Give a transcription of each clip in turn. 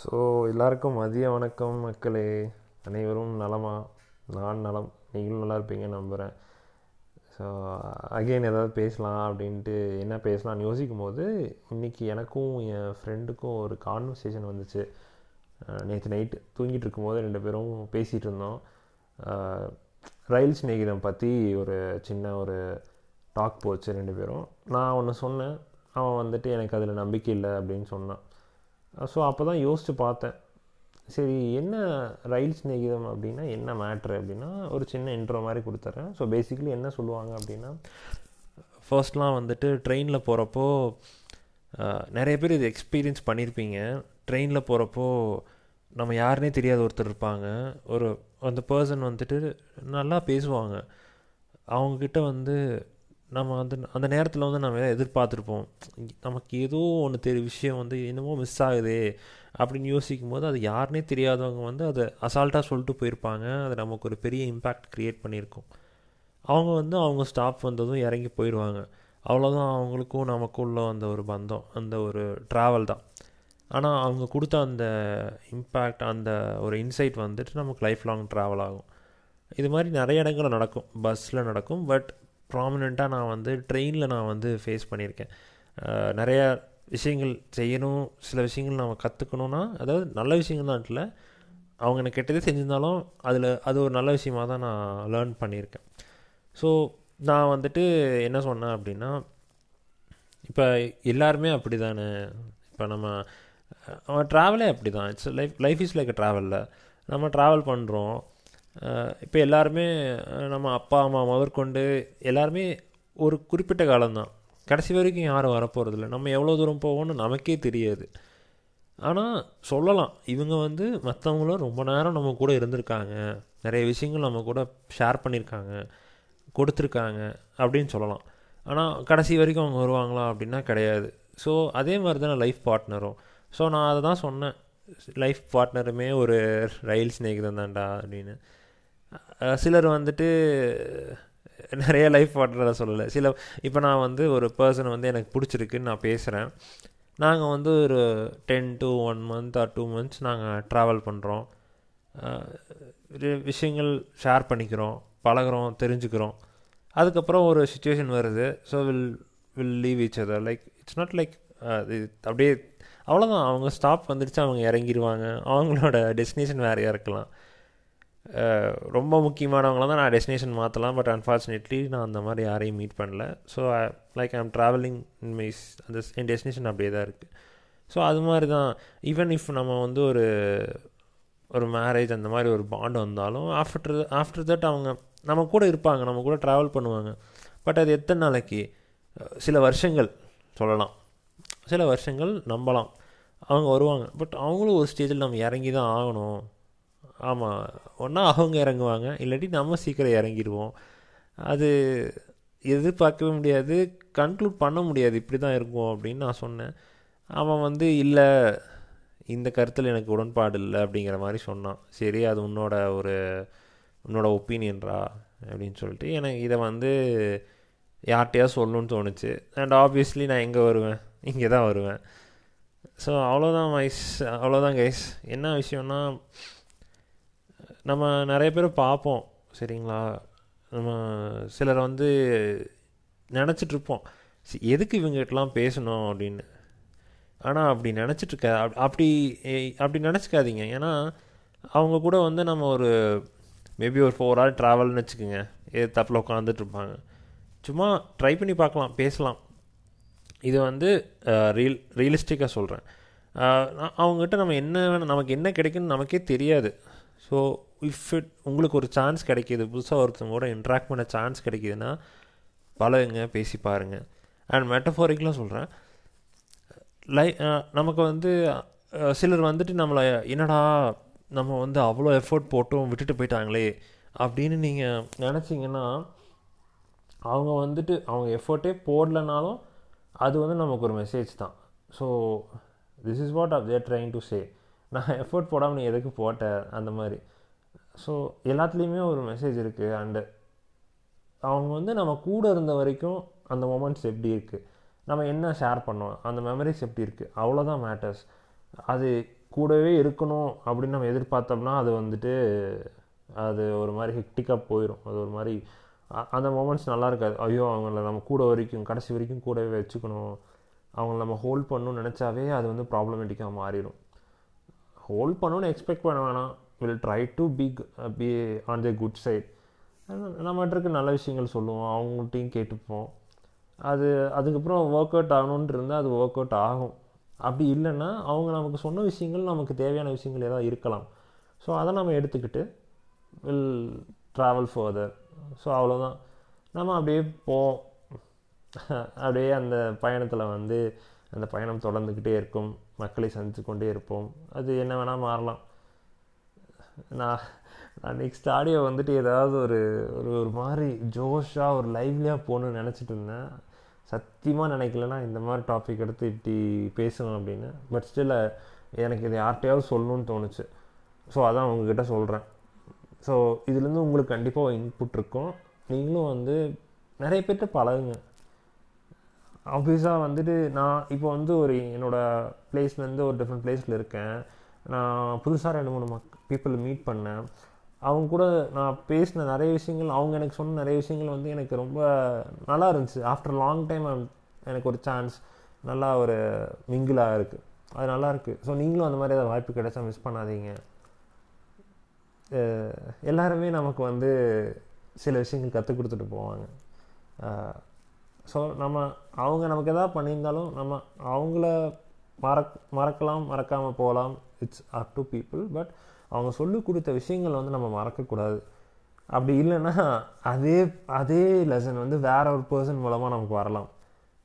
So எல்லாருக்கும் மதிய வணக்கம் மக்களே. அனைவரும் நலமா? நான் நலம். நீங்களும் நல்லா இருப்பீங்க நம்புகிறேன் ஸோ அகெயின் ஏதாவது பேசலாம் அப்படின்ட்டு என்ன பேசலாம்னு யோசிக்கும் போது இன்றைக்கி எனக்கும் என் ஃப்ரெண்டுக்கும் ஒரு கான்வர்சேஷன் வந்துச்சு. நேற்று நைட்டு தூங்கிட்டு இருக்கும்போது ரெண்டு பேரும் பேசிகிட்டு இருந்தோம். ரயில் சிநேகிதம் பற்றி ஒரு சின்ன ஒரு டாக் போச்சு ரெண்டு பேரும். நான் ஒன்று சொன்னேன். அவன் வந்துட்டு எனக்கு அதில் நம்பிக்கை இல்லை அப்படின்னு சொன்னான். ஸோ அப்போ தான் யோசித்து பார்த்தேன். சரி என்ன ரயில் சிநேகிதம் அப்படின்னா என்ன மேட்ரு அப்படின்னா ஒரு சின்ன இன்ட்ரோ மாதிரி கொடுத்துட்றேன் ஸோ பேசிக்கலி என்ன சொல்லுவாங்க அப்படின்னா ஃபர்ஸ்ட்லாம் வந்துட்டு ட்ரெயினில் போகிறப்போ நிறைய பேர் இது எக்ஸ்பீரியன்ஸ் பண்ணியிருப்பீங்க ட்ரெயினில் போகிறப்போ நம்ம யாருனே தெரியாத ஒருத்தர் இருப்பாங்க. ஒரு அந்த பர்சன் வந்துட்டு நல்லா பேசுவாங்க. அவங்கக்கிட்ட வந்து நம்ம வந்து அந்த நேரத்தில் வந்து நம்ம எதாவது எதிர்பார்த்துருப்போம். நமக்கு ஏதோ ஒன்று தெரிய விஷயம் வந்து என்னமோ மிஸ் ஆகுதே அப்படின்னு யோசிக்கும் போது அது யாருனே தெரியாதவங்க வந்து அதை அசால்ட்டாக சொல்லிட்டு போயிருப்பாங்க. அது நமக்கு ஒரு பெரிய இம்பேக்ட் க்ரியேட் பண்ணியிருக்கும். அவங்க வந்து அவங்க ஸ்டாப் வந்ததும் இறங்கி போயிடுவாங்க. அவ்வளோதான் அவங்களுக்கும் நமக்குள்ள அந்த ஒரு பந்தம் அந்த ஒரு ட்ராவல் தான். ஆனால் அவங்க கொடுத்த அந்த இம்பேக்ட் அந்த ஒரு இன்சைட் வந்துட்டு நமக்கு லைஃப் லாங் ட்ராவல் ஆகும். இது மாதிரி நிறைய இடங்களில் நடக்கும். பஸ்ஸில் நடக்கும். பட் ப்ராமினெண்ட்டாக நான் வந்து ட்ரெயினில் நான் வந்து ஃபேஸ் பண்ணியிருக்கேன். நிறையா விஷயங்கள் செய்யணும் சில விஷயங்கள் நம்ம கற்றுக்கணுன்னா அதாவது நல்ல விஷயங்கள் தான் இல்லை அவங்க எனக்கு கெட்டதே செஞ்சிருந்தாலும் அதில் அது ஒரு நல்ல விஷயமாக தான் நான் லேர்ன் பண்ணியிருக்கேன். ஸோ நான் வந்துட்டு என்ன சொன்னேன் அப்படின்னா இப்போ எல்லாருமே அப்படி தானே இப்போ நம்ம அவன் ட்ராவலே அப்படி தான் it's life life is like ட்ராவலில் நம்ம ட்ராவல் பண்ணுறோம் இப்போ எல்லாருமே நம்ம அப்பா அம்மா முதற்கொண்டு எல்லாருமே ஒரு குறிப்பிட்ட காலம்தான். கடைசி வரைக்கும் யாரும் வரப்போகிறதில்ல நம்ம எவ்வளோ தூரம் போவோம்னு நமக்கே தெரியாது. ஆனால் சொல்லலாம். இவங்க வந்து மற்றவங்களும் ரொம்ப நேரம் நம்ம கூட இருந்திருக்காங்க. நிறைய விஷயங்கள் நம்ம கூட ஷேர் பண்ணியிருக்காங்க கொடுத்துருக்காங்க அப்படின்னு சொல்லலாம். ஆனால் கடைசி வரைக்கும் அவங்க வருவாங்களா அப்படின்னா கிடையாது. ஸோ அதே மாதிரி தானே லைஃப் பார்ட்னரும் ஸோ நான் அதை தான் சொன்னேன். லைஃப் பார்ட்னருமே ஒரு ரயில் ஸ்நேகிதம் தான்டா அப்படின்னு. சிலர் வந்துட்டு நிறைய லைஃப் பார்ட்னரை சொல்லலை. சில இப்போ நான் வந்து ஒரு பர்சன் வந்து எனக்கு பிடிச்சிருக்குன்னு நான் பேசுகிறேன் நாங்கள் வந்து ஒரு ten to one month or two months நாங்கள் ட்ராவல் பண்ணுறோம் விஷயங்கள் ஷேர் பண்ணிக்கிறோம் பழகுறோம் தெரிஞ்சுக்கிறோம். அதுக்கப்புறம் ஒரு சுச்சுவேஷன் வருது. So will will leave each other like it's not like அப்படியே அவ்வளோதான் அவங்க ஸ்டாப் வந்துடுச்சு அவங்க இறங்கிடுவாங்க அவங்களோட டெஸ்டினேஷன் வேறையாக இருக்கலாம். ரொம்ப முக்கியமானவங்கள தான் நான் டெஸ்டினேஷன் மாற்றலாம் பட் அன்ஃபார்ச்சுனேட்லி நான் அந்த மாதிரி யாரையும் மீட் பண்ணல. So like am traveling in mice அந்த என் டெஸ்டினேஷன் அப்படியே தான் இருக்குது ஸோ அது மாதிரி தான். ஈவன் இஃப் நம்ம வந்து ஒரு ஒரு மேரேஜ் அந்த மாதிரி ஒரு பாண்ட் வந்தாலும் ஆஃப்டர் ஆஃப்டர் தட் அவங்க நம்ம கூட இருப்பாங்க. நம்ம கூட ட்ராவல் பண்ணுவாங்க. பட் அது எத்தனை நாளைக்கு? சில வருஷங்கள் சொல்லலாம். சில வருஷங்கள் நம்பலாம். அவங்க வருவாங்க. பட் அவங்களும் ஒரு ஸ்டேஜில் நம்ம இறங்கி தான் ஆகணும். ஆமாம் ஒன்றா அவங்க இறங்குவாங்க. இல்லாட்டி நம்ம சீக்கிரம் இறங்கிடுவோம். அது எதிர்பார்க்கவே முடியாது. கன்க்ளூட் பண்ண முடியாது. இப்படி தான் இருக்கும் அப்படின்னு நான் சொன்னேன். அவன் வந்து இல்லை இந்த கருத்தில் எனக்கு உடன்பாடு இல்லை அப்படிங்கிற மாதிரி சொன்னான். சரி அது உன்னோட ஒரு உன்னோட ஒப்பீனியன்ரா அப்படின்னு சொல்லிட்டு எனக்கு இதை வந்து யார்கிட்டயா சொல்லணும்னு தோணுச்சு. அண்ட் ஆப்வியஸ்லி நான் எங்கே வருவேன்? இங்கே தான் வருவேன். ஸோ அவ்வளோதான் மைஸ் அவ்வளோதான் கைஸ் என்ன விஷயம்னா நம்ம நிறைய பேர் பார்ப்போம் சரிங்களா? நம்ம சிலர் வந்து நினச்சிட்ருப்போம். எதுக்கு இவங்ககிட்டலாம் பேசணும் அப்படின்னு? ஆனால் அப்படி நினச்சிட்ருக்க அப்படி அப்படி நினச்சிக்காதீங்க. ஏன்னா அவங்க கூட வந்து நம்ம ஒரு மேபி ஒரு ஃபோர் ஹவர் ட்ராவல்னு வச்சுக்கோங்க. ஏ தப்பில் உட்காந்துட்ருப்பாங்க. சும்மா ட்ரை பண்ணி பார்க்கலாம் பேசலாம். இது வந்து ரியல் ரியலிஸ்டிக்காக சொல்கிறேன் அவங்ககிட்ட நம்ம என்ன வேணும் நமக்கு என்ன கிடைக்குன்னு நமக்கே தெரியாது. ஸோ இஃப் இட் உங்களுக்கு ஒரு சான்ஸ் கிடைக்கிது புதுசாக ஒருத்தவங்க கூட இன்ட்ராக்ட் பண்ண சான்ஸ் கிடைக்கிதுன்னா பழகுங்க பேசி பாருங்கள் அண்ட் மெட்டஃபோரிக்கலாக சொல்கிறேன் லை நமக்கு வந்து சிலர் வந்துட்டு நம்மளை என்னடா நம்ம வந்து அவ்வளோ எஃபோர்ட் போட்டும் விட்டுட்டு போயிட்டாங்களே அப்படின்னு நீங்கள் நினச்சிங்கன்னா அவங்க வந்துட்டு அவங்க எஃபோர்ட்டே போடலனாலும் அது வந்து நமக்கு ஒரு மெசேஜ் தான். So this is what of they're trying to say நான் எஃபோர்ட் போடாமல் நீ எதுக்கு போட்ட? அந்த மாதிரி. ஸோ எல்லாத்துலேயுமே ஒரு மெசேஜ் இருக்குது அண்டு அவங்க வந்து நம்ம கூட இருந்த வரைக்கும் அந்த மொமெண்ட்ஸ் எப்படி இருக்குது நம்ம என்ன ஷேர் பண்ணோம்? அந்த மெமரிஸ் எப்படி இருக்குது அவ்வளோதான் மேட்டர்ஸ் அது கூடவே இருக்கணும் அப்படின்னு நம்ம எதிர்பார்த்தோம்னா அது வந்துட்டு அது ஒரு மாதிரி ஹெக்டிக்காக போயிடும் அது ஒரு மாதிரி அந்த மூமெண்ட்ஸ் நல்லா இருக்காது. ஐயோ அவங்கள நம்ம கூட வரைக்கும் கடைசி வரைக்கும் கூடவே வச்சுக்கணும். அவங்கள நம்ம ஹோல்ட் பண்ணணும்னு நினச்சாவே அது வந்து ப்ராப்ளமேட்டிக்காக மாறிடும் ஹோல்ட் பண்ணணும்னு எக்ஸ்பெக்ட் பண்ண வேணாம். Will try to be be on the good side நம்மகிட்ட நல்ல விஷயங்கள் சொல்லுவோம். அவங்கள்ட்டையும் கேட்டுப்போம். அது அதுக்கப்புறம் ஒர்க் அவுட் ஆகணுன்ட்டு இருந்தால் அது ஒர்க் அவுட் ஆகும். அப்படி இல்லைன்னா அவங்க நமக்கு சொன்ன விஷயங்கள் நமக்கு தேவையான விஷயங்கள் ஏதாவது இருக்கலாம். ஸோ அதை நம்ம எடுத்துக்கிட்டு வில் ட்ராவல் ஃபர்தர் ஸோ அவ்வளோதான் நம்ம அப்படியே போவோம். அப்படியே அந்த பயணத்தில் வந்து அந்த பயணம் தொடர்ந்துக்கிட்டே இருக்கும். மக்களை சந்தித்து கொண்டே இருப்போம். அது என்ன வேணால் மாறலாம். நான் நான் நெக்ஸ்ட் ஆடியோ வந்துட்டு ஏதாவது ஒரு ஒரு ஒரு மாதிரி ஜோஷாக ஒரு லைவ்லியாக போகணுன்னு நினச்சிட்டு இருந்தேன். சத்தியமாக நினைக்கலனா இந்த மாதிரி டாபிக் எடுத்து இப்படி பேசணும் அப்படின்னு. பட் ஸ்டில் எனக்கு இதை யார்கிட்டையாவது சொல்லணும்னு தோணுச்சு. ஸோ அதான் உங்ககிட்ட சொல்கிறேன் ஸோ இதுலேருந்து உங்களுக்கு கண்டிப்பாக இன்புட் இருக்கும். நீங்களும் வந்து நிறைய பேர்கிட்ட பழகுங்க. ஆப்வியஸாக வந்துட்டு நான் இப்போ வந்து ஒரு என்னோடய பிளேஸ்லேருந்து ஒரு டிஃப்ரெண்ட் பிளேஸில் இருக்கேன். நான் புதுசாக ரெண்டு மூணு மக் பீப்புள் மீட் பண்ணேன். அவங்க கூட நான் பேசின நிறைய விஷயங்கள் அவங்க எனக்கு சொன்ன நிறைய விஷயங்கள் வந்து எனக்கு ரொம்ப நல்லா இருந்துச்சு. ஆஃப்டர் லாங் டைம் எனக்கு ஒரு சான்ஸ் நல்லா ஒரு மிங்கிளாக இருக்குது அது நல்லா இருக்குது ஸோ நீங்களும் அந்த மாதிரி ஏதாவது வாய்ப்பு கிடைச்சா மிஸ் பண்ணாதீங்க. எல்லாருமே நமக்கு வந்து சில விஷயங்கள் கற்றுக் கொடுத்துட்டு போவாங்க. ஸோ நம்ம அவங்க நமக்கு எதாவது பண்ணியிருந்தாலும் நம்ம அவங்கள மறக் மறக்கலாம் மறக்காமல் போகலாம். It's up to people but அவங்க சொல்லிக் கொடுத்த விஷயங்கள் வந்து நம்ம மறக்கக்கூடாது அப்படி இல்லைன்னா அதே அதே லெசன் வந்து வேற ஒரு பர்சன் மூலமாக நமக்கு வரலாம்.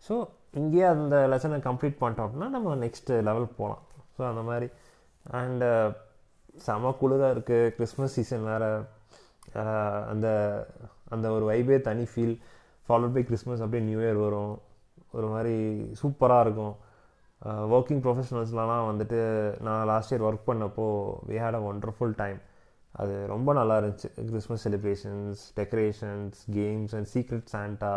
ஸோ இங்கேயே அந்த லெசனை கம்ப்ளீட் பண்ணிட்டோம் அப்படின்னா நம்ம நெக்ஸ்ட் லெவல் போகலாம் ஸோ அந்த மாதிரி. அண்டு uh, செம குளிராக இருக்குது கிறிஸ்மஸ் சீசன் வேறு. Uh, அந்த அந்த ஒரு வைபே தனி ஃபீல் ஃபாலோட் பை கிறிஸ்மஸ் அப்படியே நியூ இயர் வரும். ஒரு மாதிரி சூப்பராக இருக்கும். ஒர்க்கிங் ப்ரொஃபஷனல்ஸ்லாம் வந்துட்டு நான் லாஸ்ட் இயர் ஒர்க் பண்ணப்போ we had a wonderful time அது ரொம்ப நல்லா இருந்துச்சு. Christmas celebrations decorations games and secret Santa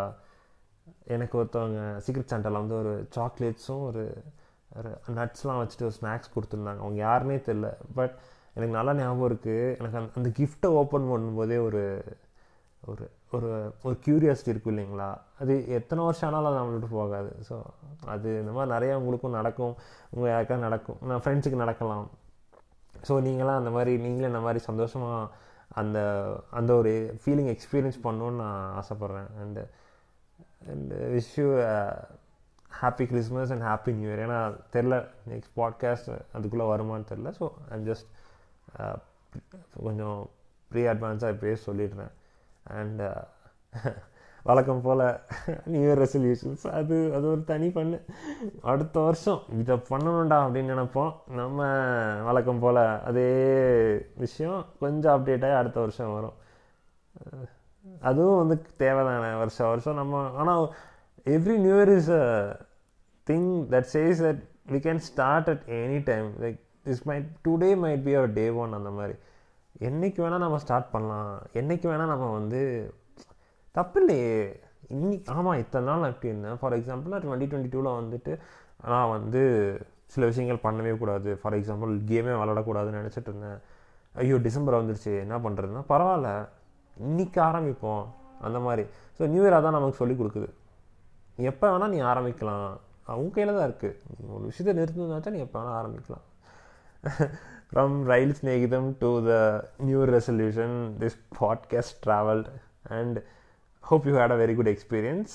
எனக்கு ஒருத்தவங்க சீக்ரெட் சாண்டாவில் வந்து ஒரு சாக்லேட்ஸும் ஒரு ஒரு நட்ஸ்லாம் வச்சுட்டு ஒரு ஸ்நாக்ஸ் கொடுத்துருந்தாங்க. அவங்க யாருன்னே தெரில பட் எனக்கு நல்லா ஞாபகம் இருக்குது எனக்கு அந்த அந்த கிஃப்ட்டை ஓப்பன் பண்ணும்போதே ஒரு ஒரு ஒரு ஒரு க்யூரியாசிட்டி இருக்கும் இல்லைங்களா? அது எத்தனை வருஷம் ஆனாலும் அது நம்மள்கிட்ட போகாது. ஸோ அது இந்த மாதிரி நிறையா உங்களுக்கும் நடக்கும். உங்கள் யாருக்காவது நடக்கும். நான் ஃப்ரெண்ட்ஸுக்கு நடக்கலாம். ஸோ நீங்களாம் அந்த மாதிரி நீங்களே இந்த மாதிரி சந்தோஷமாக அந்த அந்த ஒரு ஃபீலிங் எக்ஸ்பீரியன்ஸ் பண்ணணுன்னு நான் ஆசைப்பட்றேன். And and wish you happy Christmas and happy new year ஏன்னா தெரில நெக்ஸ்ட் பாட்காஸ்ட் அதுக்குள்ளே வருமானு தெரில ஸோ ஐம் ஜஸ்ட் uh, கொஞ்சம் ப்ரீ அட்வான்ஸாக இப்போயே சொல்லிடுறேன். அண்ட் uh, வழக்கம் போல் நியூ இயர் ரெசல்யூஷன்ஸ் அது அது ஒரு தனி பண்ணு. அடுத்த வருஷம் இதை பண்ணணும்டா அப்படின்னு நினைப்போம். நம்ம வழக்கம் போல் அதே விஷயம் கொஞ்சம் அப்டேட் ஆகி அடுத்த வருஷம் வரும். அதுவும் வந்து தேவைதானே. வருஷம் வருஷம் நம்ம ஆனால் every new year is a thing that says that we can start at any time like this might today might be our day one அந்த மாதிரி. என்றைக்கு வேணால் நம்ம ஸ்டார்ட் பண்ணலாம். என்றைக்கு வேணால் நம்ம வந்து தப்பு இல்லையே இன்னைக்கு ஆமாம் இத்தனை நாள் நான் இருந்தேன் ஃபார் எக்ஸாம்பிள் நான் டுவெண்ட்டி டுவெண்ட்டி டூவில் வந்துட்டு நான் வந்து சில விஷயங்கள் பண்ணவே கூடாது. ஃபார் எக்ஸாம்பிள் கேமே விளாடக்கூடாதுன்னு நினச்சிட்டு இருந்தேன். ஐயோ டிசம்பர் வந்துருச்சு. என்ன பண்ணுறதுன்னா பரவாயில்ல. இன்றைக்கி ஆரம்பிப்போம். அந்த மாதிரி. ஸோ நியூ இயராக தான் நமக்கு சொல்லிக் கொடுக்குது. எப்போ வேணால் நீ ஆரம்பிக்கலாம். உன் கையில் தான் இருக்குது ஒரு விஷயத்தை நிறுத்தினா நீ எப்போ வேணால் ஆரம்பிக்கலாம். From Rail Snehitham to the new resolution this podcast travelled and hope you had a very good experience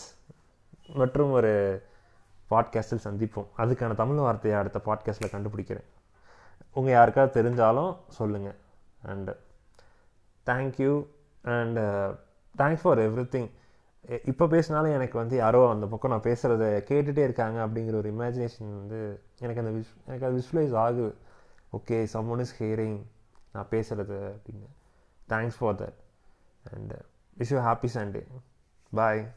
மற்றும் ஒரு பாட்காஸ்டில் சந்திப்போம். அதுக்கான தமிழ் வார்த்தையை அடுத்த பாட்காஸ்ட்டில் கண்டுபிடிக்கிறேன். உங்கள் யாருக்காவது தெரிஞ்சாலும் சொல்லுங்கள் and thank you and thanks for everything இப்போ பேசினாலும் எனக்கு வந்து யாரோ அந்த பக்கம் நான் பேசுகிறத கேட்டுகிட்டே இருக்காங்க அப்படிங்கிற ஒரு இமேஜினேஷன் வந்து எனக்கு அந்த விஷ் எனக்கு அது விஷுவலைஸ் ஆகுது. ஓகே சம்மன் இஸ் ஹியரிங் நான் பேசுகிறது அப்படின்னு. Thanks for that and wish you happy Sunday bye